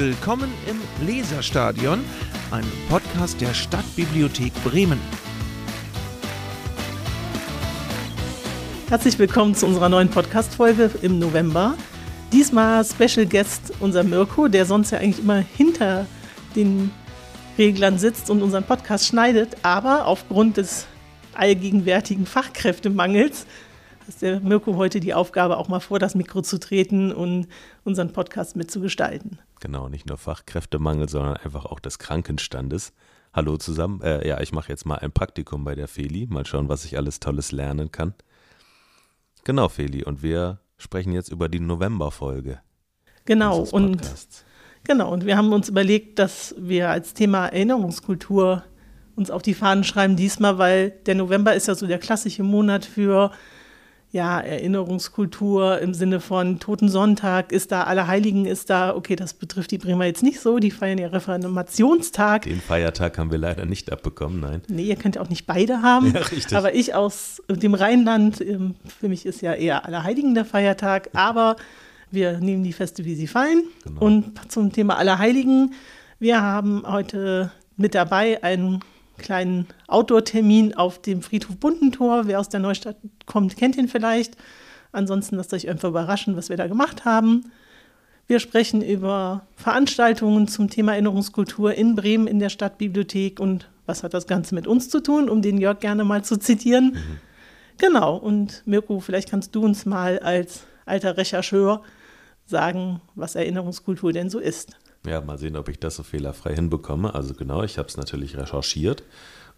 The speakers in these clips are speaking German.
Willkommen im Leserstadion, einem Podcast der Stadtbibliothek Bremen. Herzlich willkommen zu unserer neuen Podcast-Folge im November. Diesmal Special Guest unser Mirko, der sonst ja eigentlich immer hinter den Reglern sitzt und unseren Podcast schneidet, aber aufgrund des allgegenwärtigen Fachkräftemangels ist der Mirko heute die Aufgabe, auch mal vor das Mikro zu treten und unseren Podcast mitzugestalten. Genau, nicht nur Fachkräftemangel, sondern einfach auch des Krankenstandes. Hallo zusammen. Äh, ja, ich mache jetzt mal ein Praktikum bei der Feli. Mal schauen, was ich alles Tolles lernen kann. Genau, Feli. Und wir sprechen jetzt über die Novemberfolge. Genau. Und, genau. Und wir haben uns überlegt, dass wir als Thema Erinnerungskultur uns auf die Fahnen schreiben diesmal, weil der November ist ja so der klassische Monat für ja, Erinnerungskultur im Sinne von Totensonntag ist da, Allerheiligen ist da. Okay, das betrifft die Bremer jetzt nicht so, die feiern ja Reformationstag. Den Feiertag haben wir leider nicht abbekommen, nein. Nee, ihr könnt ja auch nicht beide haben. Ja, richtig. Aber ich aus dem Rheinland, ähm, für mich ist ja eher Allerheiligen der Feiertag, aber wir nehmen die Feste, wie sie fallen. Genau. Und zum Thema Allerheiligen, wir haben heute mit dabei einen kleinen Outdoor-Termin auf dem Friedhof Buntentor. Wer aus der Neustadt kommt, kennt ihn vielleicht. Ansonsten lasst euch einfach überraschen, was wir da gemacht haben. Wir sprechen über Veranstaltungen zum Thema Erinnerungskultur in Bremen in der Stadtbibliothek und was hat das Ganze mit uns zu tun, um den Jörg gerne mal zu zitieren. Mhm. Genau, und Mirko, vielleicht kannst du uns mal als alter Rechercheur sagen, was Erinnerungskultur denn so ist. Ja, mal sehen, ob ich das so fehlerfrei hinbekomme. Also genau, ich habe es natürlich recherchiert.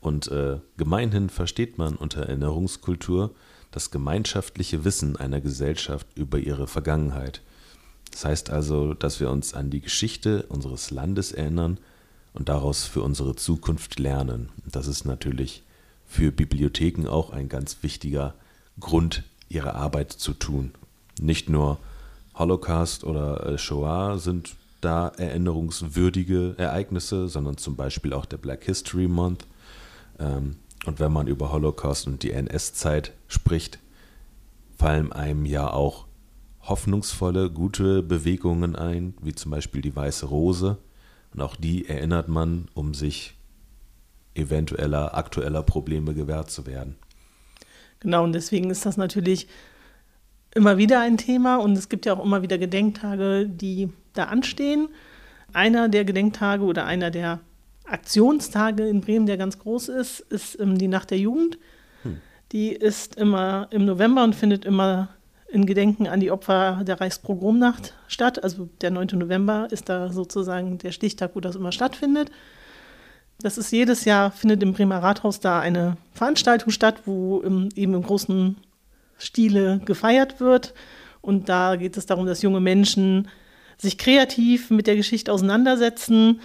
Und äh, gemeinhin versteht man unter Erinnerungskultur das gemeinschaftliche Wissen einer Gesellschaft über ihre Vergangenheit. Das heißt also, dass wir uns an die Geschichte unseres Landes erinnern und daraus für unsere Zukunft lernen. Das ist natürlich für Bibliotheken auch ein ganz wichtiger Grund, ihre Arbeit zu tun. Nicht nur Holocaust oder äh, Shoah sind da erinnerungswürdige Ereignisse, sondern zum Beispiel auch der Black History Month. Ähm, und wenn man über Holocaust und die NS-Zeit spricht, fallen einem ja auch hoffnungsvolle, gute Bewegungen ein, wie zum Beispiel die Weiße Rose. Und auch die erinnert man, um sich eventueller aktueller Probleme gewährt zu werden. Genau, und deswegen ist das natürlich immer wieder ein Thema und es gibt ja auch immer wieder Gedenktage, die da anstehen. Einer der Gedenktage oder einer der Aktionstage in Bremen, der ganz groß ist, ist ähm, die Nacht der Jugend. Hm. Die ist immer im November und findet immer in Gedenken an die Opfer der Reichspogromnacht statt. Also der 9. November ist da sozusagen der Stichtag, wo das immer stattfindet. Das ist jedes Jahr, findet im Bremer Rathaus da eine Veranstaltung statt, wo im, eben im großen Stile gefeiert wird. Und da geht es darum, dass junge Menschen sich kreativ mit der Geschichte auseinandersetzen,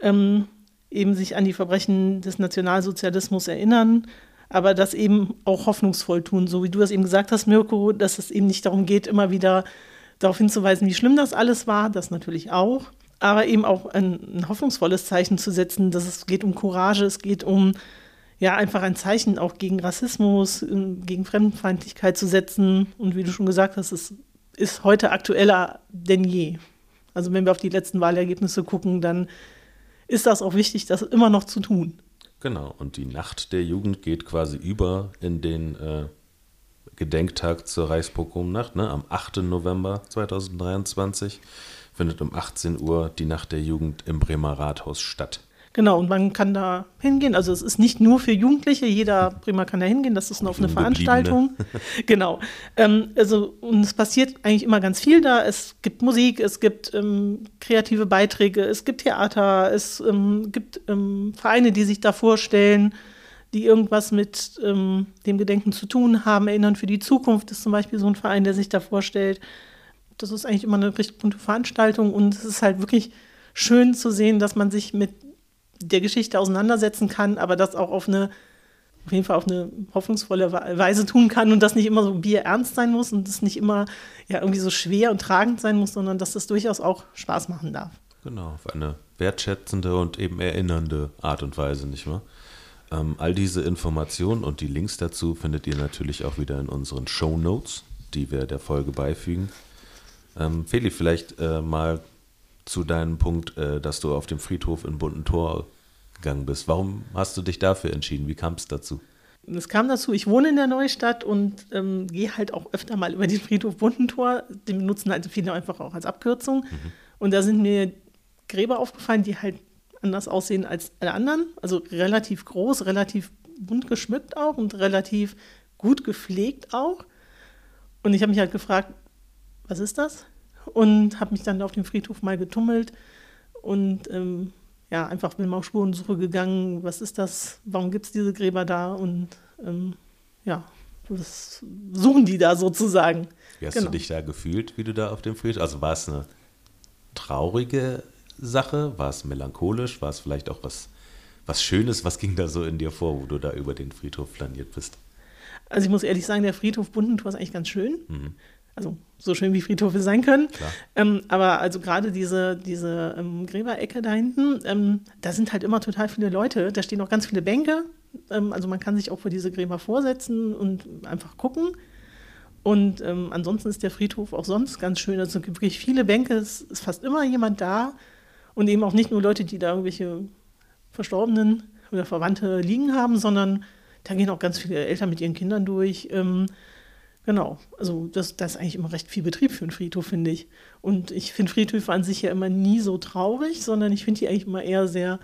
ähm, eben sich an die Verbrechen des Nationalsozialismus erinnern, aber das eben auch hoffnungsvoll tun, so wie du das eben gesagt hast, Mirko, dass es eben nicht darum geht, immer wieder darauf hinzuweisen, wie schlimm das alles war, das natürlich auch, aber eben auch ein, ein hoffnungsvolles Zeichen zu setzen, dass es geht um Courage, es geht um ja einfach ein Zeichen auch gegen Rassismus, ähm, gegen Fremdenfeindlichkeit zu setzen und wie du schon gesagt hast, es ist heute aktueller denn je. Also wenn wir auf die letzten Wahlergebnisse gucken, dann ist das auch wichtig, das immer noch zu tun. Genau, und die Nacht der Jugend geht quasi über in den äh, Gedenktag zur Reichspogromnacht. Ne? Am 8. November 2023 findet um 18 Uhr die Nacht der Jugend im Bremer Rathaus statt. Genau, und man kann da hingehen. Also es ist nicht nur für Jugendliche, jeder Bremer kann da hingehen, das ist eine offene Veranstaltung. genau. Ähm, also, und es passiert eigentlich immer ganz viel da. Es gibt Musik, es gibt ähm, kreative Beiträge, es gibt Theater, es ähm, gibt ähm, Vereine, die sich da vorstellen, die irgendwas mit ähm, dem Gedenken zu tun haben. Erinnern für die Zukunft ist zum Beispiel so ein Verein, der sich da vorstellt. Das ist eigentlich immer eine richtig gute Veranstaltung und es ist halt wirklich schön zu sehen, dass man sich mit der Geschichte auseinandersetzen kann, aber das auch auf eine auf jeden Fall auf eine hoffnungsvolle Weise tun kann und das nicht immer so bierernst sein muss und das nicht immer ja irgendwie so schwer und tragend sein muss, sondern dass das durchaus auch Spaß machen darf. Genau, auf eine wertschätzende und eben erinnernde Art und Weise, nicht wahr? Ähm, all diese Informationen und die Links dazu findet ihr natürlich auch wieder in unseren Show Notes, die wir der Folge beifügen. Ähm, Feli, vielleicht äh, mal zu deinem Punkt, äh, dass du auf dem Friedhof in Bunten Tor gegangen bist. Warum hast du dich dafür entschieden? Wie kam es dazu? Es kam dazu, ich wohne in der Neustadt und ähm, gehe halt auch öfter mal über den Friedhof Buntentor. Den benutzen halt viele einfach auch als Abkürzung. Mhm. Und da sind mir Gräber aufgefallen, die halt anders aussehen als alle anderen. Also relativ groß, relativ bunt geschmückt auch und relativ gut gepflegt auch. Und ich habe mich halt gefragt, was ist das? Und habe mich dann auf dem Friedhof mal getummelt und ähm, ja, einfach bin mal auf Spurensuche gegangen, was ist das, warum gibt es diese Gräber da und ähm, ja, was suchen die da sozusagen. Wie hast genau. du dich da gefühlt, wie du da auf dem Friedhof, also war es eine traurige Sache, war es melancholisch, war es vielleicht auch was, was Schönes, was ging da so in dir vor, wo du da über den Friedhof flaniert bist? Also ich muss ehrlich sagen, der Friedhof Bundentor ist eigentlich ganz schön. Mhm. Also so schön wie Friedhöfe sein können. Ähm, aber also gerade diese, diese ähm, Gräberecke da hinten, ähm, da sind halt immer total viele Leute. Da stehen auch ganz viele Bänke. Ähm, also man kann sich auch vor diese Gräber vorsetzen und einfach gucken. Und ähm, ansonsten ist der Friedhof auch sonst ganz schön. Also es gibt wirklich viele Bänke, es ist fast immer jemand da. Und eben auch nicht nur Leute, die da irgendwelche Verstorbenen oder Verwandte liegen haben, sondern da gehen auch ganz viele Eltern mit ihren Kindern durch. Genau, also das, das ist eigentlich immer recht viel Betrieb für einen Friedhof, finde ich. Und ich finde Friedhöfe an sich ja immer nie so traurig, sondern ich finde die eigentlich immer eher sehr,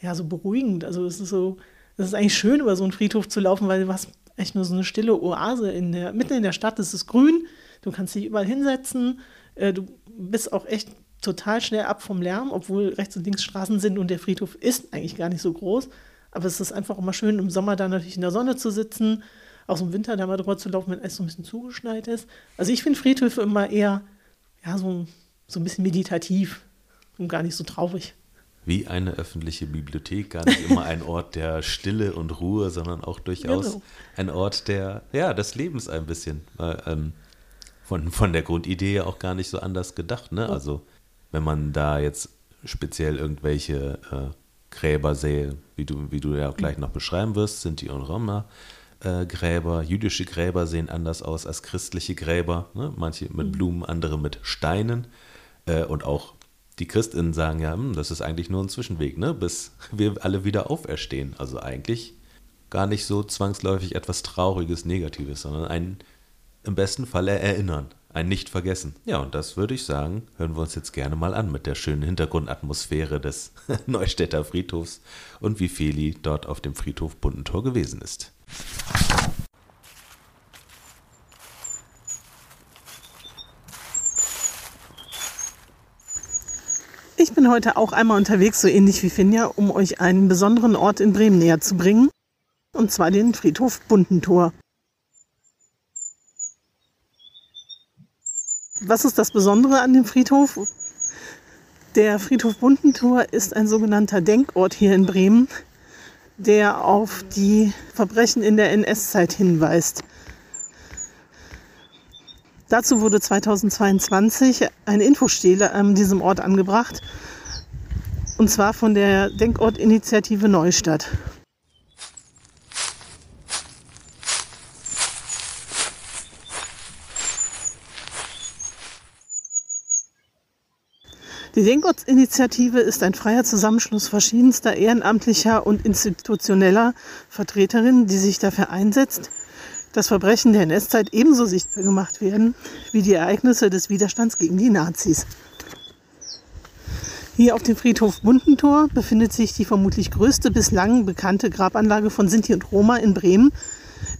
ja, so beruhigend. Also es ist so, es ist eigentlich schön, über so einen Friedhof zu laufen, weil du hast echt nur so eine stille Oase in der, mitten in der Stadt, es ist grün, du kannst dich überall hinsetzen, äh, du bist auch echt total schnell ab vom Lärm, obwohl rechts und links Straßen sind und der Friedhof ist eigentlich gar nicht so groß. Aber es ist einfach immer schön, im Sommer da natürlich in der Sonne zu sitzen auch so im Winter da mal drüber zu laufen, wenn alles so ein bisschen zugeschneit ist. Also ich finde Friedhöfe immer eher ja, so, so ein bisschen meditativ und gar nicht so traurig. Wie eine öffentliche Bibliothek, gar nicht immer ein Ort der Stille und Ruhe, sondern auch durchaus genau. ein Ort der, ja, des Lebens ein bisschen. Ähm, von, von der Grundidee ja auch gar nicht so anders gedacht. Ne? Also wenn man da jetzt speziell irgendwelche äh, Gräber sähe, wie du, wie du ja auch gleich noch beschreiben wirst, sind die und Roma, äh, Gräber, jüdische Gräber sehen anders aus als christliche Gräber. Ne? Manche mit mhm. Blumen, andere mit Steinen. Äh, und auch die Christinnen sagen ja, hm, das ist eigentlich nur ein Zwischenweg, ne? bis wir alle wieder auferstehen. Also eigentlich gar nicht so zwangsläufig etwas Trauriges, Negatives, sondern ein im besten Fall erinnern, ein Nicht-Vergessen. Ja, und das würde ich sagen, hören wir uns jetzt gerne mal an mit der schönen Hintergrundatmosphäre des Neustädter Friedhofs und wie Feli dort auf dem Friedhof Bundentor gewesen ist. Ich bin heute auch einmal unterwegs, so ähnlich wie Finja, um euch einen besonderen Ort in Bremen näher zu bringen. Und zwar den Friedhof Buntentor. Was ist das Besondere an dem Friedhof? Der Friedhof Buntentor ist ein sogenannter Denkort hier in Bremen, der auf die Verbrechen in der NS-Zeit hinweist. Dazu wurde 2022 eine Infostele an diesem Ort angebracht, und zwar von der Denkortinitiative Neustadt. Die Denkortsinitiative ist ein freier Zusammenschluss verschiedenster ehrenamtlicher und institutioneller Vertreterinnen, die sich dafür einsetzt, dass Verbrechen der NS-Zeit ebenso sichtbar gemacht werden wie die Ereignisse des Widerstands gegen die Nazis. Hier auf dem Friedhof Buntentor befindet sich die vermutlich größte bislang bekannte Grabanlage von Sinti und Roma in Bremen,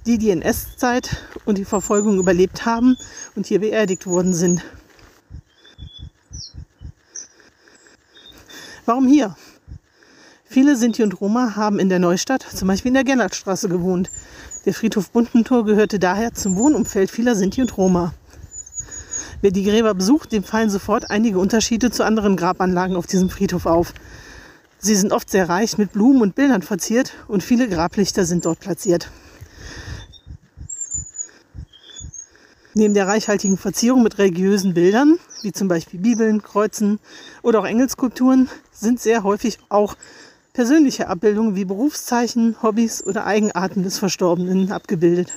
die die NS-Zeit und die Verfolgung überlebt haben und hier beerdigt worden sind. Warum hier? Viele Sinti und Roma haben in der Neustadt, zum Beispiel in der Gellertstraße, gewohnt. Der Friedhof Buntentor gehörte daher zum Wohnumfeld vieler Sinti und Roma. Wer die Gräber besucht, dem fallen sofort einige Unterschiede zu anderen Grabanlagen auf diesem Friedhof auf. Sie sind oft sehr reich mit Blumen und Bildern verziert und viele Grablichter sind dort platziert. Neben der reichhaltigen Verzierung mit religiösen Bildern, wie zum Beispiel Bibeln, Kreuzen oder auch Engelskulpturen, sind sehr häufig auch persönliche Abbildungen wie Berufszeichen, Hobbys oder Eigenarten des Verstorbenen abgebildet.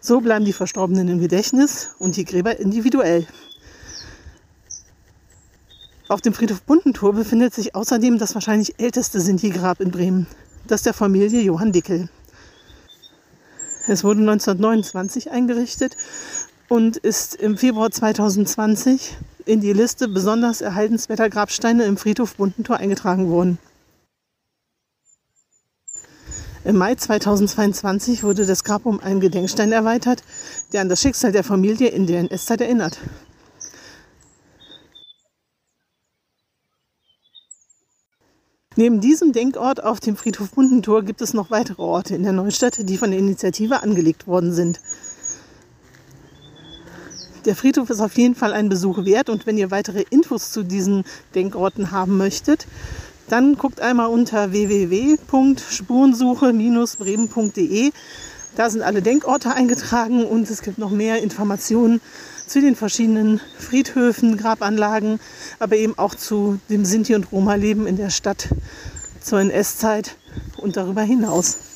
So bleiben die Verstorbenen im Gedächtnis und die Gräber individuell. Auf dem Friedhof Buntentor befindet sich außerdem das wahrscheinlich älteste Sinti-Grab in Bremen, das der Familie Johann Dickel. Es wurde 1929 eingerichtet und ist im Februar 2020 in die Liste besonders erhaltenswerter Grabsteine im Friedhof Buntentor eingetragen worden. Im Mai 2022 wurde das Grab um einen Gedenkstein erweitert, der an das Schicksal der Familie in der NS-Zeit erinnert. Neben diesem Denkort auf dem Friedhof Bundentor gibt es noch weitere Orte in der Neustadt, die von der Initiative angelegt worden sind. Der Friedhof ist auf jeden Fall ein Besuch wert und wenn ihr weitere Infos zu diesen Denkorten haben möchtet, dann guckt einmal unter www.spurensuche-bremen.de. Da sind alle Denkorte eingetragen und es gibt noch mehr Informationen zu den verschiedenen Friedhöfen, Grabanlagen, aber eben auch zu dem Sinti- und Roma-Leben in der Stadt zur NS-Zeit und darüber hinaus.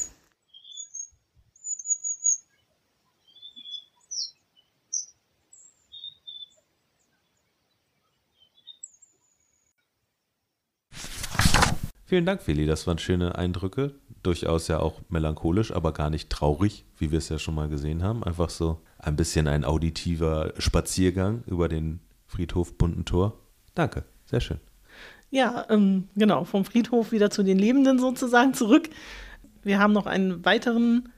Vielen Dank, Feli. Das waren schöne Eindrücke. Durchaus ja auch melancholisch, aber gar nicht traurig, wie wir es ja schon mal gesehen haben. Einfach so ein bisschen ein auditiver Spaziergang über den Friedhof Buntentor. Danke, sehr schön. Ja, ähm, genau, vom Friedhof wieder zu den Lebenden sozusagen zurück. Wir haben noch einen weiteren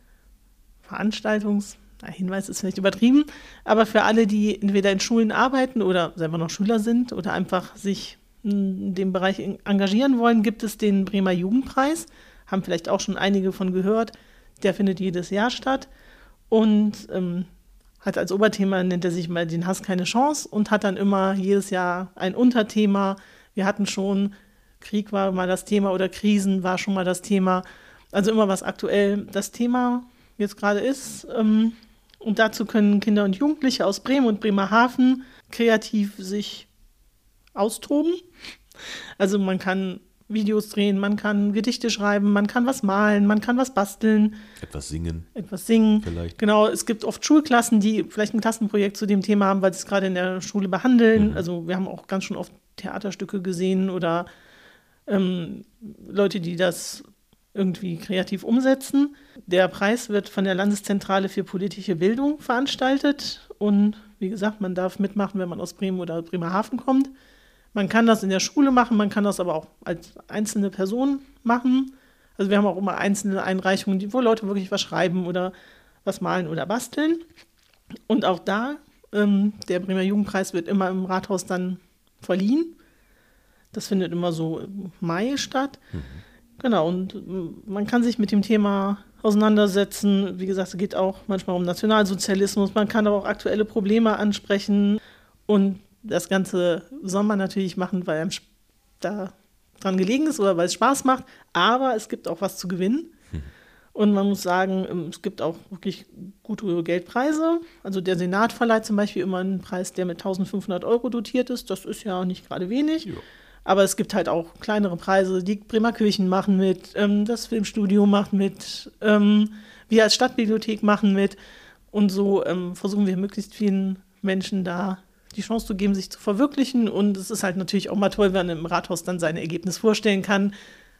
Veranstaltungs- Hinweis ist vielleicht übertrieben, aber für alle, die entweder in Schulen arbeiten oder selber noch Schüler sind oder einfach sich in dem Bereich engagieren wollen, gibt es den Bremer Jugendpreis. Haben vielleicht auch schon einige von gehört. Der findet jedes Jahr statt und ähm, hat als Oberthema, nennt er sich mal den Hass keine Chance und hat dann immer jedes Jahr ein Unterthema. Wir hatten schon, Krieg war mal das Thema oder Krisen war schon mal das Thema. Also immer was aktuell das Thema jetzt gerade ist. Ähm, und dazu können Kinder und Jugendliche aus Bremen und Bremerhaven kreativ sich austoben. Also man kann Videos drehen, man kann Gedichte schreiben, man kann was malen, man kann was basteln. Etwas singen. Etwas singen. Vielleicht. Genau, es gibt oft Schulklassen, die vielleicht ein Klassenprojekt zu dem Thema haben, weil sie es gerade in der Schule behandeln. Mhm. Also wir haben auch ganz schon oft Theaterstücke gesehen oder ähm, Leute, die das irgendwie kreativ umsetzen. Der Preis wird von der Landeszentrale für politische Bildung veranstaltet und wie gesagt, man darf mitmachen, wenn man aus Bremen oder Bremerhaven kommt. Man kann das in der Schule machen, man kann das aber auch als einzelne Person machen. Also wir haben auch immer einzelne Einreichungen, wo Leute wirklich was schreiben oder was malen oder basteln. Und auch da, ähm, der Bremer Jugendpreis wird immer im Rathaus dann verliehen. Das findet immer so im Mai statt. Mhm. Genau, und ähm, man kann sich mit dem Thema auseinandersetzen. Wie gesagt, es geht auch manchmal um Nationalsozialismus. Man kann aber auch aktuelle Probleme ansprechen. Und das Ganze soll man natürlich machen, weil einem da dran gelegen ist oder weil es Spaß macht. Aber es gibt auch was zu gewinnen. Hm. Und man muss sagen, ähm, es gibt auch wirklich gute Geldpreise. Also der Senat verleiht zum Beispiel immer einen Preis, der mit 1500 Euro dotiert ist. Das ist ja nicht gerade wenig. Ja. Aber es gibt halt auch kleinere Preise. Die Bremer Kirchen machen mit, ähm, das Filmstudio macht mit, ähm, wir als Stadtbibliothek machen mit. Und so versuchen wir möglichst vielen Menschen da die Chance zu geben, sich zu verwirklichen. Und es ist halt natürlich auch mal toll, wenn man im Rathaus dann sein Ergebnis vorstellen kann.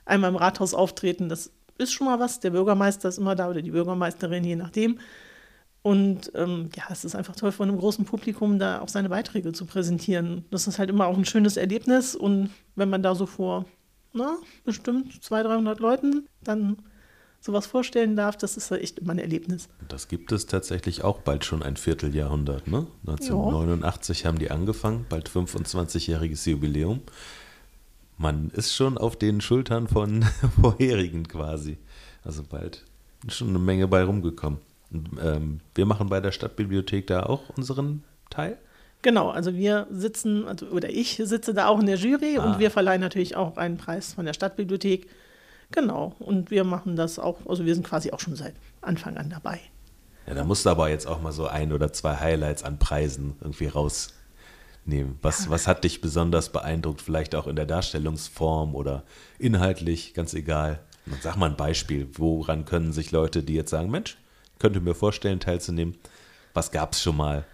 Einmal im Rathaus auftreten, das ist schon mal was. Der Bürgermeister ist immer da oder die Bürgermeisterin, je nachdem. Und ähm, ja, es ist einfach toll, vor einem großen Publikum da auch seine Beiträge zu präsentieren. Das ist halt immer auch ein schönes Erlebnis. Und wenn man da so vor, na, bestimmt 200, 300 Leuten dann sowas vorstellen darf, das ist echt immer ein Erlebnis. Das gibt es tatsächlich auch bald schon ein Vierteljahrhundert. Ne? 1989 ja. haben die angefangen, bald 25-jähriges Jubiläum. Man ist schon auf den Schultern von vorherigen quasi. Also bald schon eine Menge bei rumgekommen. Ähm, wir machen bei der Stadtbibliothek da auch unseren Teil. Genau, also wir sitzen, also, oder ich sitze da auch in der Jury ah. und wir verleihen natürlich auch einen Preis von der Stadtbibliothek Genau, und wir machen das auch, also wir sind quasi auch schon seit Anfang an dabei. Ja, da musst du aber jetzt auch mal so ein oder zwei Highlights an Preisen irgendwie rausnehmen. Was, ja. was hat dich besonders beeindruckt, vielleicht auch in der Darstellungsform oder inhaltlich, ganz egal. Sag mal ein Beispiel, woran können sich Leute, die jetzt sagen, Mensch, könnte mir vorstellen, teilzunehmen, was gab es schon mal?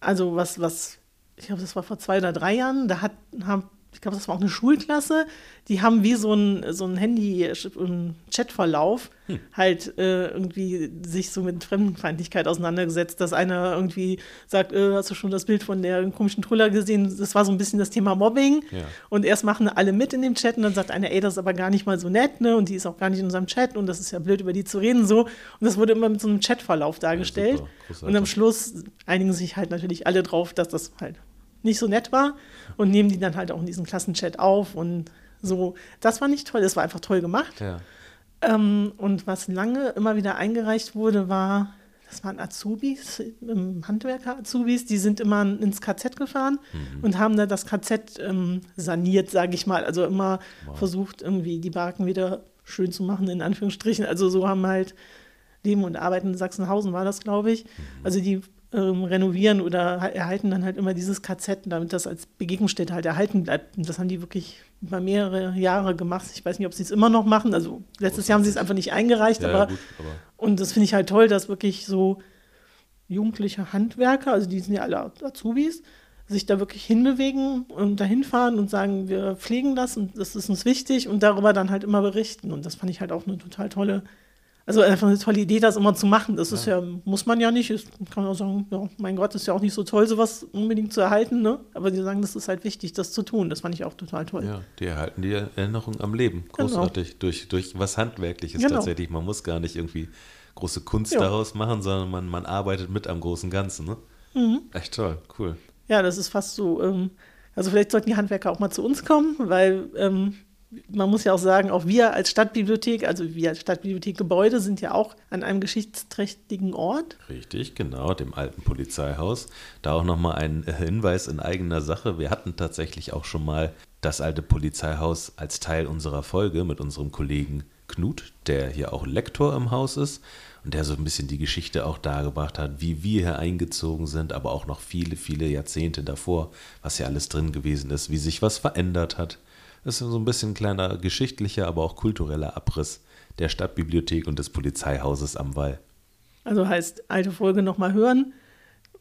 Also was, was, ich glaube, das war vor zwei oder drei Jahren, da hat, haben ich glaube, das war auch eine Schulklasse, die haben wie so ein, so ein Handy-Chatverlauf hm. halt äh, irgendwie sich so mit Fremdenfeindlichkeit auseinandergesetzt, dass einer irgendwie sagt, äh, hast du schon das Bild von der komischen Truller gesehen? Das war so ein bisschen das Thema Mobbing. Ja. Und erst machen alle mit in dem Chat und dann sagt einer, ey, das ist aber gar nicht mal so nett, ne? Und die ist auch gar nicht in unserem Chat und das ist ja blöd, über die zu reden, so. Und das wurde immer mit so einem Chatverlauf dargestellt. Ja, und am Schluss einigen sich halt natürlich alle drauf, dass das halt nicht so nett war und nehmen die dann halt auch in diesem Klassenchat auf und so. Das fand ich toll, das war einfach toll gemacht. Ja. Ähm, und was lange immer wieder eingereicht wurde, war, das waren Azubis, Handwerker-Azubis, die sind immer ins KZ gefahren mhm. und haben da das KZ ähm, saniert, sage ich mal. Also immer wow. versucht, irgendwie die Barken wieder schön zu machen, in Anführungsstrichen. Also so haben halt Leben und Arbeiten in Sachsenhausen war das, glaube ich. Mhm. Also die ähm, renovieren oder erhalten dann halt immer dieses KZ, damit das als Begegnungsstätte halt erhalten bleibt. Und das haben die wirklich über mehrere Jahre gemacht. Ich weiß nicht, ob sie es immer noch machen. Also letztes Jahr haben sie es einfach nicht eingereicht, ja, aber, gut, aber, und das finde ich halt toll, dass wirklich so jugendliche Handwerker, also die sind ja alle Azubis, sich da wirklich hinbewegen und dahin fahren und sagen, wir pflegen das und das ist uns wichtig und darüber dann halt immer berichten. Und das fand ich halt auch eine total tolle also einfach eine tolle Idee, das immer zu machen. Das ja. ist ja, muss man ja nicht. Ich kann auch sagen, ja, mein Gott, ist ja auch nicht so toll, sowas unbedingt zu erhalten, ne? Aber die sagen, das ist halt wichtig, das zu tun. Das fand ich auch total toll. Ja, die erhalten die Erinnerung am Leben. Genau. Großartig. Genau. Durch, durch was Handwerkliches genau. tatsächlich. Man muss gar nicht irgendwie große Kunst ja. daraus machen, sondern man, man arbeitet mit am großen Ganzen, ne? Mhm. Echt toll, cool. Ja, das ist fast so, ähm, also vielleicht sollten die Handwerker auch mal zu uns kommen, weil ähm, man muss ja auch sagen, auch wir als Stadtbibliothek, also wir als Stadtbibliothekgebäude sind ja auch an einem geschichtsträchtigen Ort. Richtig, genau, dem alten Polizeihaus. Da auch nochmal ein Hinweis in eigener Sache. Wir hatten tatsächlich auch schon mal das alte Polizeihaus als Teil unserer Folge mit unserem Kollegen Knut, der hier auch Lektor im Haus ist und der so ein bisschen die Geschichte auch dargebracht hat, wie wir hier eingezogen sind, aber auch noch viele, viele Jahrzehnte davor, was hier alles drin gewesen ist, wie sich was verändert hat das ist so ein bisschen ein kleiner geschichtlicher, aber auch kultureller Abriss der Stadtbibliothek und des Polizeihauses am Wall. Also heißt, alte Folge nochmal hören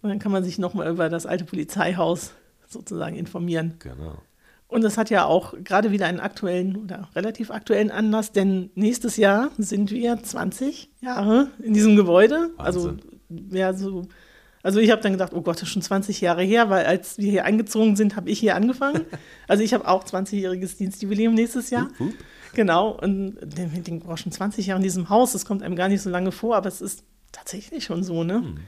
und dann kann man sich nochmal über das alte Polizeihaus sozusagen informieren. Genau. Und das hat ja auch gerade wieder einen aktuellen oder relativ aktuellen Anlass, denn nächstes Jahr sind wir 20 Jahre in diesem Gebäude. Also, Wahnsinn. Also wer so also ich habe dann gedacht, oh Gott, das ist schon 20 Jahre her, weil als wir hier eingezogen sind, habe ich hier angefangen. Also ich habe auch 20-jähriges Dienstjubiläum nächstes Jahr. Uh, uh. Genau, und ich denke, oh, schon 20 Jahre in diesem Haus, das kommt einem gar nicht so lange vor, aber es ist tatsächlich schon so, ne? Hm.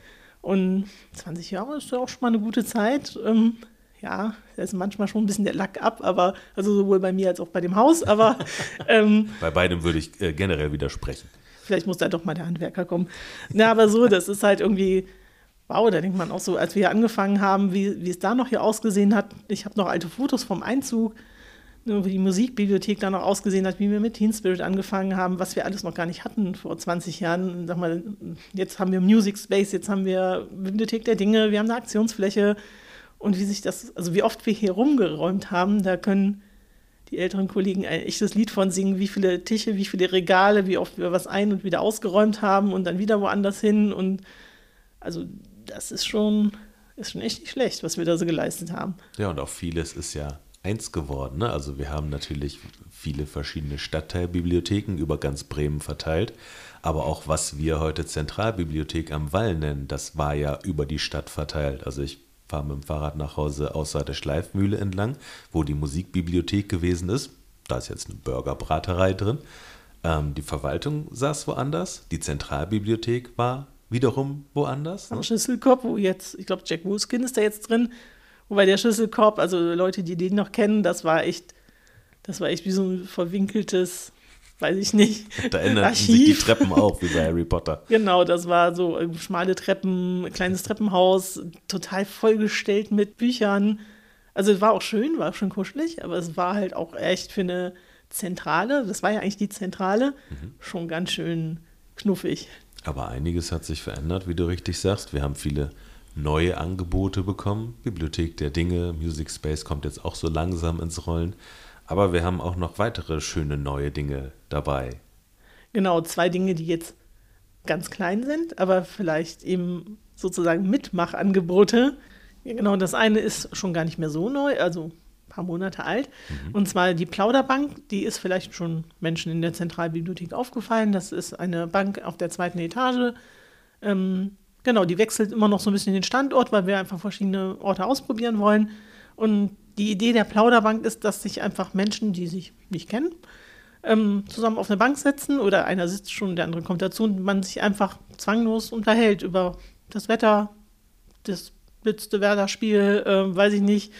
Und 20 Jahre ist ja auch schon mal eine gute Zeit. Ähm, ja, da ist manchmal schon ein bisschen der Lack ab, aber also sowohl bei mir als auch bei dem Haus, aber ähm, bei beidem würde ich äh, generell widersprechen. Vielleicht muss da doch mal der Handwerker kommen. Na, aber so, das ist halt irgendwie wow, da denkt man auch so, als wir angefangen haben, wie, wie es da noch hier ausgesehen hat. Ich habe noch alte Fotos vom Einzug, ne, wie die Musikbibliothek da noch ausgesehen hat, wie wir mit Teen Spirit angefangen haben, was wir alles noch gar nicht hatten vor 20 Jahren. Sag mal, jetzt haben wir Music Space, jetzt haben wir Bibliothek der Dinge, wir haben eine Aktionsfläche. Und wie sich das, also wie oft wir hier rumgeräumt haben, da können die älteren Kollegen ein echtes Lied von singen, wie viele Tische, wie viele Regale, wie oft wir was ein- und wieder ausgeräumt haben und dann wieder woanders hin. Und also das ist schon, ist schon echt nicht schlecht, was wir da so geleistet haben. Ja, und auch vieles ist ja eins geworden. Ne? Also wir haben natürlich viele verschiedene Stadtteilbibliotheken über ganz Bremen verteilt. Aber auch was wir heute Zentralbibliothek am Wall nennen, das war ja über die Stadt verteilt. Also ich fahre mit dem Fahrrad nach Hause außer der Schleifmühle entlang, wo die Musikbibliothek gewesen ist. Da ist jetzt eine Burgerbraterei drin. Ähm, die Verwaltung saß woanders. Die Zentralbibliothek war wiederum woanders. Ne? Am Schlüsselkorb, wo jetzt, ich glaube, Jack Wolfskin ist da jetzt drin. Wobei der Schlüsselkorb, also Leute, die den noch kennen, das war echt, das war echt wie so ein verwinkeltes, weiß ich nicht. Da ändern sich die Treppen auch, wie bei Harry Potter. Genau, das war so äh, schmale Treppen, kleines Treppenhaus, total vollgestellt mit Büchern. Also es war auch schön, war auch schön kuschelig, aber es war halt auch echt für eine Zentrale, das war ja eigentlich die Zentrale, mhm. schon ganz schön knuffig. Aber einiges hat sich verändert, wie du richtig sagst. Wir haben viele neue Angebote bekommen. Bibliothek der Dinge, Music Space kommt jetzt auch so langsam ins Rollen. Aber wir haben auch noch weitere schöne neue Dinge dabei. Genau, zwei Dinge, die jetzt ganz klein sind, aber vielleicht eben sozusagen Mitmachangebote. Genau, das eine ist schon gar nicht mehr so neu, also paar Monate alt. Mhm. Und zwar die Plauderbank, die ist vielleicht schon Menschen in der Zentralbibliothek aufgefallen. Das ist eine Bank auf der zweiten Etage. Ähm, genau, die wechselt immer noch so ein bisschen den Standort, weil wir einfach verschiedene Orte ausprobieren wollen. Und die Idee der Plauderbank ist, dass sich einfach Menschen, die sich nicht kennen, ähm, zusammen auf eine Bank setzen oder einer sitzt schon, der andere kommt dazu und man sich einfach zwanglos unterhält über das Wetter, das letzte Werder-Spiel, äh, weiß ich nicht,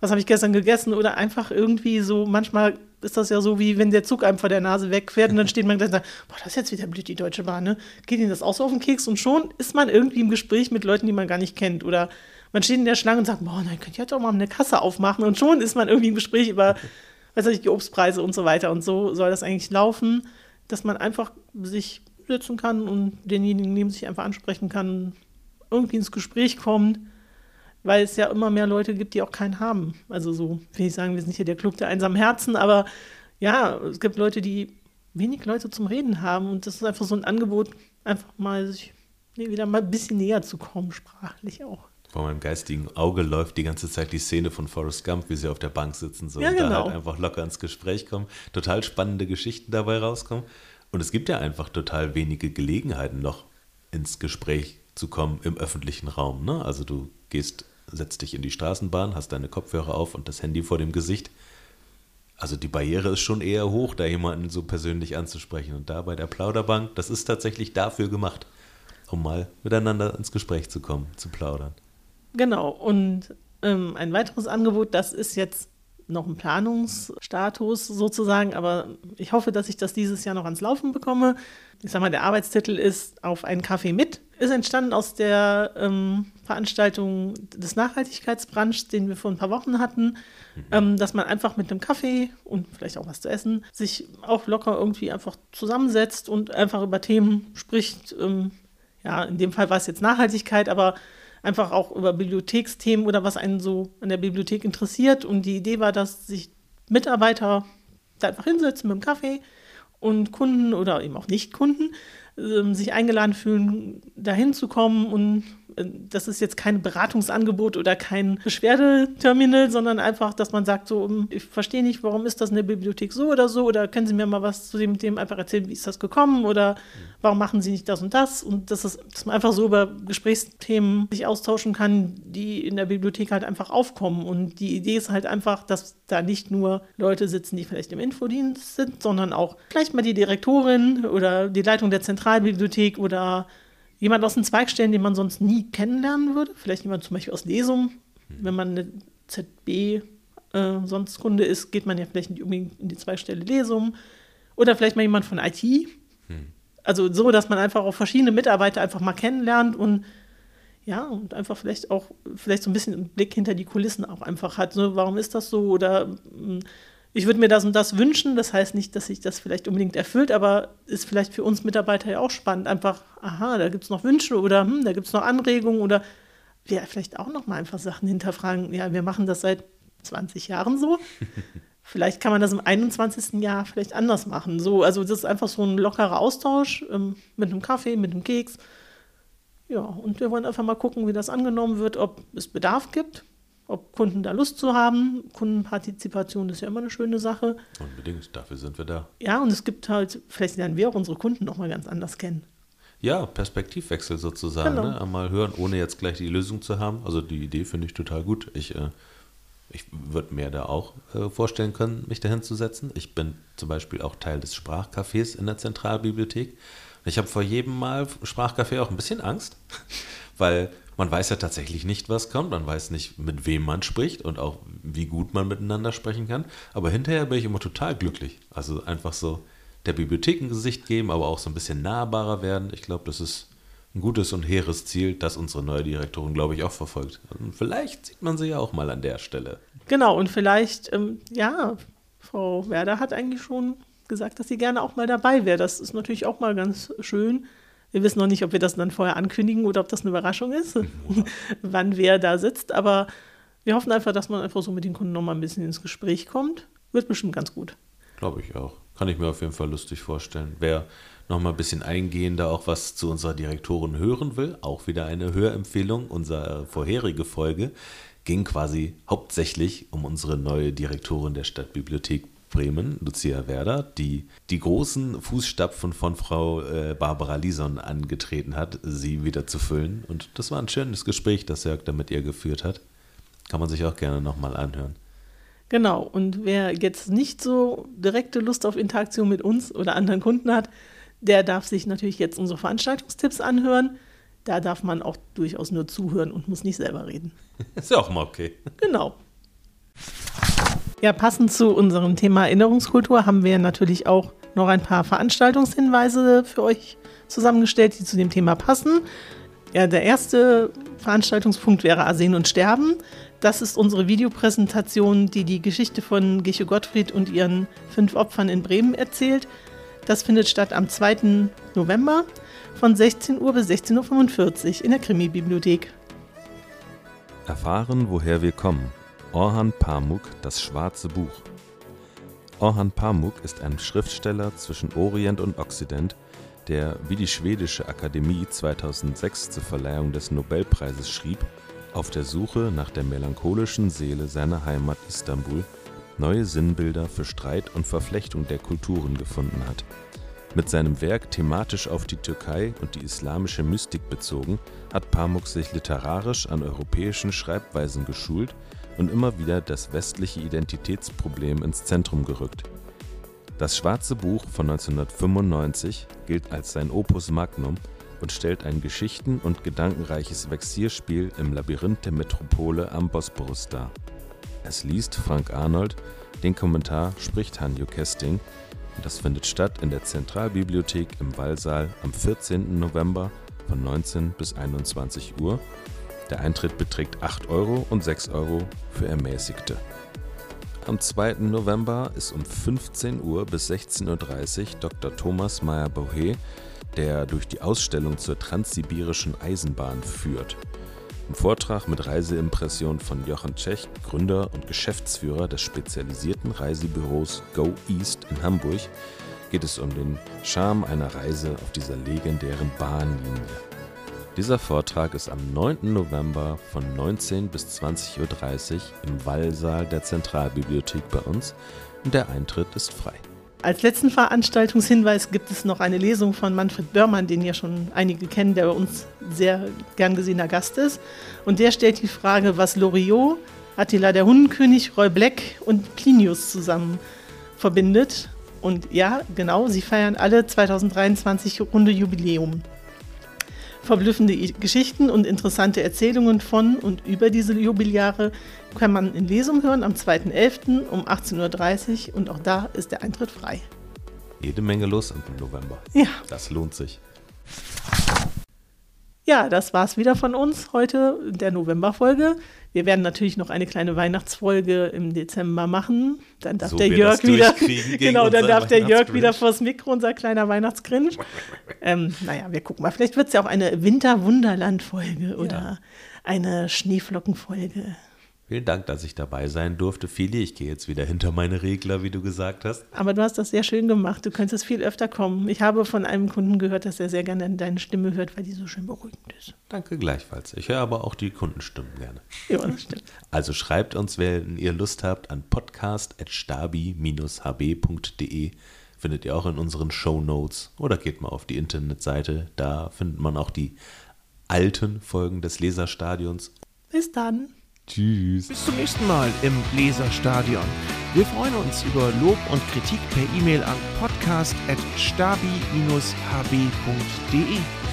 was habe ich gestern gegessen? Oder einfach irgendwie so, manchmal ist das ja so, wie wenn der Zug einem vor der Nase wegfährt und dann steht man gleich und sagt, boah, das ist jetzt wieder blöd, die Deutsche Bahn, ne? Geht Ihnen das auch so auf den Keks? Und schon ist man irgendwie im Gespräch mit Leuten, die man gar nicht kennt. Oder man steht in der Schlange und sagt, boah, dann könnt ihr jetzt auch mal eine Kasse aufmachen. Und schon ist man irgendwie im Gespräch über, weiß ich, die Obstpreise und so weiter. Und so soll das eigentlich laufen, dass man einfach sich sitzen kann und denjenigen neben sich einfach ansprechen kann, irgendwie ins Gespräch kommt weil es ja immer mehr Leute gibt, die auch keinen haben. Also so, will ich sagen, wir sind hier der Club der einsamen Herzen, aber ja, es gibt Leute, die wenig Leute zum Reden haben und das ist einfach so ein Angebot, einfach mal sich nee, wieder mal ein bisschen näher zu kommen, sprachlich auch. Vor meinem geistigen Auge läuft die ganze Zeit die Szene von Forrest Gump, wie sie auf der Bank sitzen so ja, und genau. da halt einfach locker ins Gespräch kommen, total spannende Geschichten dabei rauskommen. Und es gibt ja einfach total wenige Gelegenheiten noch ins Gespräch zu kommen im öffentlichen Raum. Ne? Also du gehst setzt dich in die Straßenbahn, hast deine Kopfhörer auf und das Handy vor dem Gesicht. Also die Barriere ist schon eher hoch, da jemanden so persönlich anzusprechen. Und da bei der Plauderbank, das ist tatsächlich dafür gemacht, um mal miteinander ins Gespräch zu kommen, zu plaudern. Genau. Und ähm, ein weiteres Angebot, das ist jetzt noch ein Planungsstatus sozusagen, aber ich hoffe, dass ich das dieses Jahr noch ans Laufen bekomme. Ich sag mal, der Arbeitstitel ist auf einen Kaffee mit. Ist entstanden aus der ähm, Veranstaltung des Nachhaltigkeitsbrunchs, den wir vor ein paar Wochen hatten, mhm. ähm, dass man einfach mit einem Kaffee und vielleicht auch was zu essen sich auch locker irgendwie einfach zusammensetzt und einfach über Themen spricht. Ähm, ja, in dem Fall war es jetzt Nachhaltigkeit, aber einfach auch über Bibliotheksthemen oder was einen so an der Bibliothek interessiert. Und die Idee war, dass sich Mitarbeiter da einfach hinsetzen mit dem Kaffee und Kunden oder eben auch Nicht-Kunden äh, sich eingeladen fühlen, da hinzukommen und das ist jetzt kein Beratungsangebot oder kein Beschwerdeterminal, sondern einfach, dass man sagt, so, hm, ich verstehe nicht, warum ist das in der Bibliothek so oder so? Oder können Sie mir mal was zu dem Thema einfach erzählen, wie ist das gekommen? Oder warum machen Sie nicht das und das? Und das ist, dass man einfach so über Gesprächsthemen sich austauschen kann, die in der Bibliothek halt einfach aufkommen. Und die Idee ist halt einfach, dass da nicht nur Leute sitzen, die vielleicht im Infodienst sind, sondern auch vielleicht mal die Direktorin oder die Leitung der Zentralbibliothek oder jemand aus den Zweigstellen, den man sonst nie kennenlernen würde. Vielleicht jemand zum Beispiel aus Lesung. Hm. Wenn man eine ZB äh, sonst Kunde ist, geht man ja vielleicht nicht unbedingt in die Zweigstelle Lesung. Oder vielleicht mal jemand von IT. Hm. Also so, dass man einfach auch verschiedene Mitarbeiter einfach mal kennenlernt und ja, und einfach vielleicht auch, vielleicht so ein bisschen einen Blick hinter die Kulissen auch einfach hat. So, warum ist das so? Oder hm, ich würde mir das und das wünschen. Das heißt nicht, dass sich das vielleicht unbedingt erfüllt, aber ist vielleicht für uns Mitarbeiter ja auch spannend. Einfach, aha, da gibt es noch Wünsche oder hm, da gibt es noch Anregungen oder ja, vielleicht auch noch mal einfach Sachen hinterfragen. Ja, wir machen das seit 20 Jahren so. vielleicht kann man das im 21. Jahr vielleicht anders machen. So, also das ist einfach so ein lockerer Austausch ähm, mit einem Kaffee, mit einem Keks. Ja, und wir wollen einfach mal gucken, wie das angenommen wird, ob es Bedarf gibt ob Kunden da Lust zu haben. Kundenpartizipation ist ja immer eine schöne Sache. Unbedingt, dafür sind wir da. Ja, und es gibt halt, vielleicht lernen wir auch unsere Kunden nochmal ganz anders kennen. Ja, Perspektivwechsel sozusagen. Genau. Ne? Einmal hören, ohne jetzt gleich die Lösung zu haben. Also die Idee finde ich total gut. Ich, äh, ich würde mir da auch äh, vorstellen können, mich dahin zu setzen. Ich bin zum Beispiel auch Teil des Sprachcafés in der Zentralbibliothek. Ich habe vor jedem Mal Sprachcafé auch ein bisschen Angst, weil man weiß ja tatsächlich nicht, was kommt. Man weiß nicht, mit wem man spricht und auch, wie gut man miteinander sprechen kann. Aber hinterher bin ich immer total glücklich. Also einfach so der Bibliothek ein Gesicht geben, aber auch so ein bisschen nahbarer werden. Ich glaube, das ist ein gutes und hehres Ziel, das unsere neue Direktorin, glaube ich, auch verfolgt. Und vielleicht sieht man sie ja auch mal an der Stelle. Genau, und vielleicht, ähm, ja, Frau Werder hat eigentlich schon gesagt, dass sie gerne auch mal dabei wäre. Das ist natürlich auch mal ganz schön wir wissen noch nicht, ob wir das dann vorher ankündigen oder ob das eine Überraschung ist, wann wer da sitzt. Aber wir hoffen einfach, dass man einfach so mit den Kunden noch mal ein bisschen ins Gespräch kommt. Wird bestimmt ganz gut. Glaube ich auch. Kann ich mir auf jeden Fall lustig vorstellen. Wer noch mal ein bisschen eingehender auch was zu unserer Direktorin hören will, auch wieder eine Hörempfehlung, unsere vorherige Folge ging quasi hauptsächlich um unsere neue Direktorin der Stadtbibliothek Bremen, Lucia Werder, die die großen Fußstapfen von Frau äh, Barbara Lison angetreten hat, sie wieder zu füllen. Und das war ein schönes Gespräch, das Jörg da mit ihr geführt hat. Kann man sich auch gerne nochmal anhören. Genau, und wer jetzt nicht so direkte Lust auf Interaktion mit uns oder anderen Kunden hat, der darf sich natürlich jetzt unsere Veranstaltungstipps anhören. Da darf man auch durchaus nur zuhören und muss nicht selber reden. Ist ja auch mal okay. Genau. Ja, passend zu unserem Thema Erinnerungskultur haben wir natürlich auch noch ein paar Veranstaltungshinweise für euch zusammengestellt, die zu dem Thema passen. Ja, der erste Veranstaltungspunkt wäre Arsen und Sterben. Das ist unsere Videopräsentation, die die Geschichte von Giche Gottfried und ihren fünf Opfern in Bremen erzählt. Das findet statt am 2. November von 16 Uhr bis 16.45 Uhr in der Krimi-Bibliothek. Erfahren, woher wir kommen. Orhan Pamuk, das schwarze Buch. Orhan Pamuk ist ein Schriftsteller zwischen Orient und Okzident, der wie die Schwedische Akademie 2006 zur Verleihung des Nobelpreises schrieb, auf der Suche nach der melancholischen Seele seiner Heimat Istanbul neue Sinnbilder für Streit und Verflechtung der Kulturen gefunden hat. Mit seinem Werk thematisch auf die Türkei und die islamische Mystik bezogen, hat Pamuk sich literarisch an europäischen Schreibweisen geschult und immer wieder das westliche Identitätsproblem ins Zentrum gerückt. Das Schwarze Buch von 1995 gilt als sein Opus Magnum und stellt ein geschichten- und gedankenreiches Vexierspiel im Labyrinth der Metropole am Bosporus dar. Es liest Frank Arnold, den Kommentar spricht Hanjo Kesting und das findet statt in der Zentralbibliothek im Wallsaal am 14. November von 19 bis 21 Uhr. Der Eintritt beträgt 8 Euro und 6 Euro für Ermäßigte. Am 2. November ist um 15 Uhr bis 16.30 Uhr Dr. Thomas Meyer-Bohe, der durch die Ausstellung zur transsibirischen Eisenbahn führt. Im Vortrag mit Reiseimpression von Jochen Tschech, Gründer und Geschäftsführer des spezialisierten Reisebüros Go East in Hamburg, geht es um den Charme einer Reise auf dieser legendären Bahnlinie. Dieser Vortrag ist am 9. November von 19 bis 20.30 Uhr im Wallsaal der Zentralbibliothek bei uns und der Eintritt ist frei. Als letzten Veranstaltungshinweis gibt es noch eine Lesung von Manfred Börmann, den ja schon einige kennen, der bei uns sehr gern gesehener Gast ist. Und der stellt die Frage, was Loriot, Attila der Hundenkönig, Roy Black und Plinius zusammen verbindet. Und ja, genau, sie feiern alle 2023 runde Jubiläum. Verblüffende Geschichten und interessante Erzählungen von und über diese Jubeljahre kann man in Lesung hören am 2.11. um 18.30 Uhr und auch da ist der Eintritt frei. Jede Menge los im November. Ja. Das lohnt sich. Ja, das war's wieder von uns heute in der Novemberfolge. Wir werden natürlich noch eine kleine Weihnachtsfolge im Dezember machen. Dann darf So der Jörg wieder, genau, dann darf der Jörg wieder vors Mikro, unser kleiner Weihnachtsgrinch. ähm, naja, wir gucken mal. Vielleicht wird es ja auch eine Winter-Wunderland-Folge oder eine Schneeflockenfolge. Vielen Dank, dass ich dabei sein durfte. Fili, ich gehe jetzt wieder hinter meine Regler, wie du gesagt hast. Aber du hast das sehr schön gemacht. Du könntest viel öfter kommen. Ich habe von einem Kunden gehört, dass er sehr gerne deine Stimme hört, weil die so schön beruhigend ist. Danke gleichfalls. Ich höre aber auch die Kundenstimmen gerne. Ja, das stimmt. Also schreibt uns, wenn ihr Lust habt, an podcast.stabi-hb.de. Findet ihr auch in unseren Show Notes oder geht mal auf die Internetseite. Da findet man auch die alten Folgen des Leserstadions. Bis dann. Tschüss. Bis zum nächsten Mal im Leserstadion. Wir freuen uns über Lob und Kritik per E-Mail an podcast.stabi-hb.de.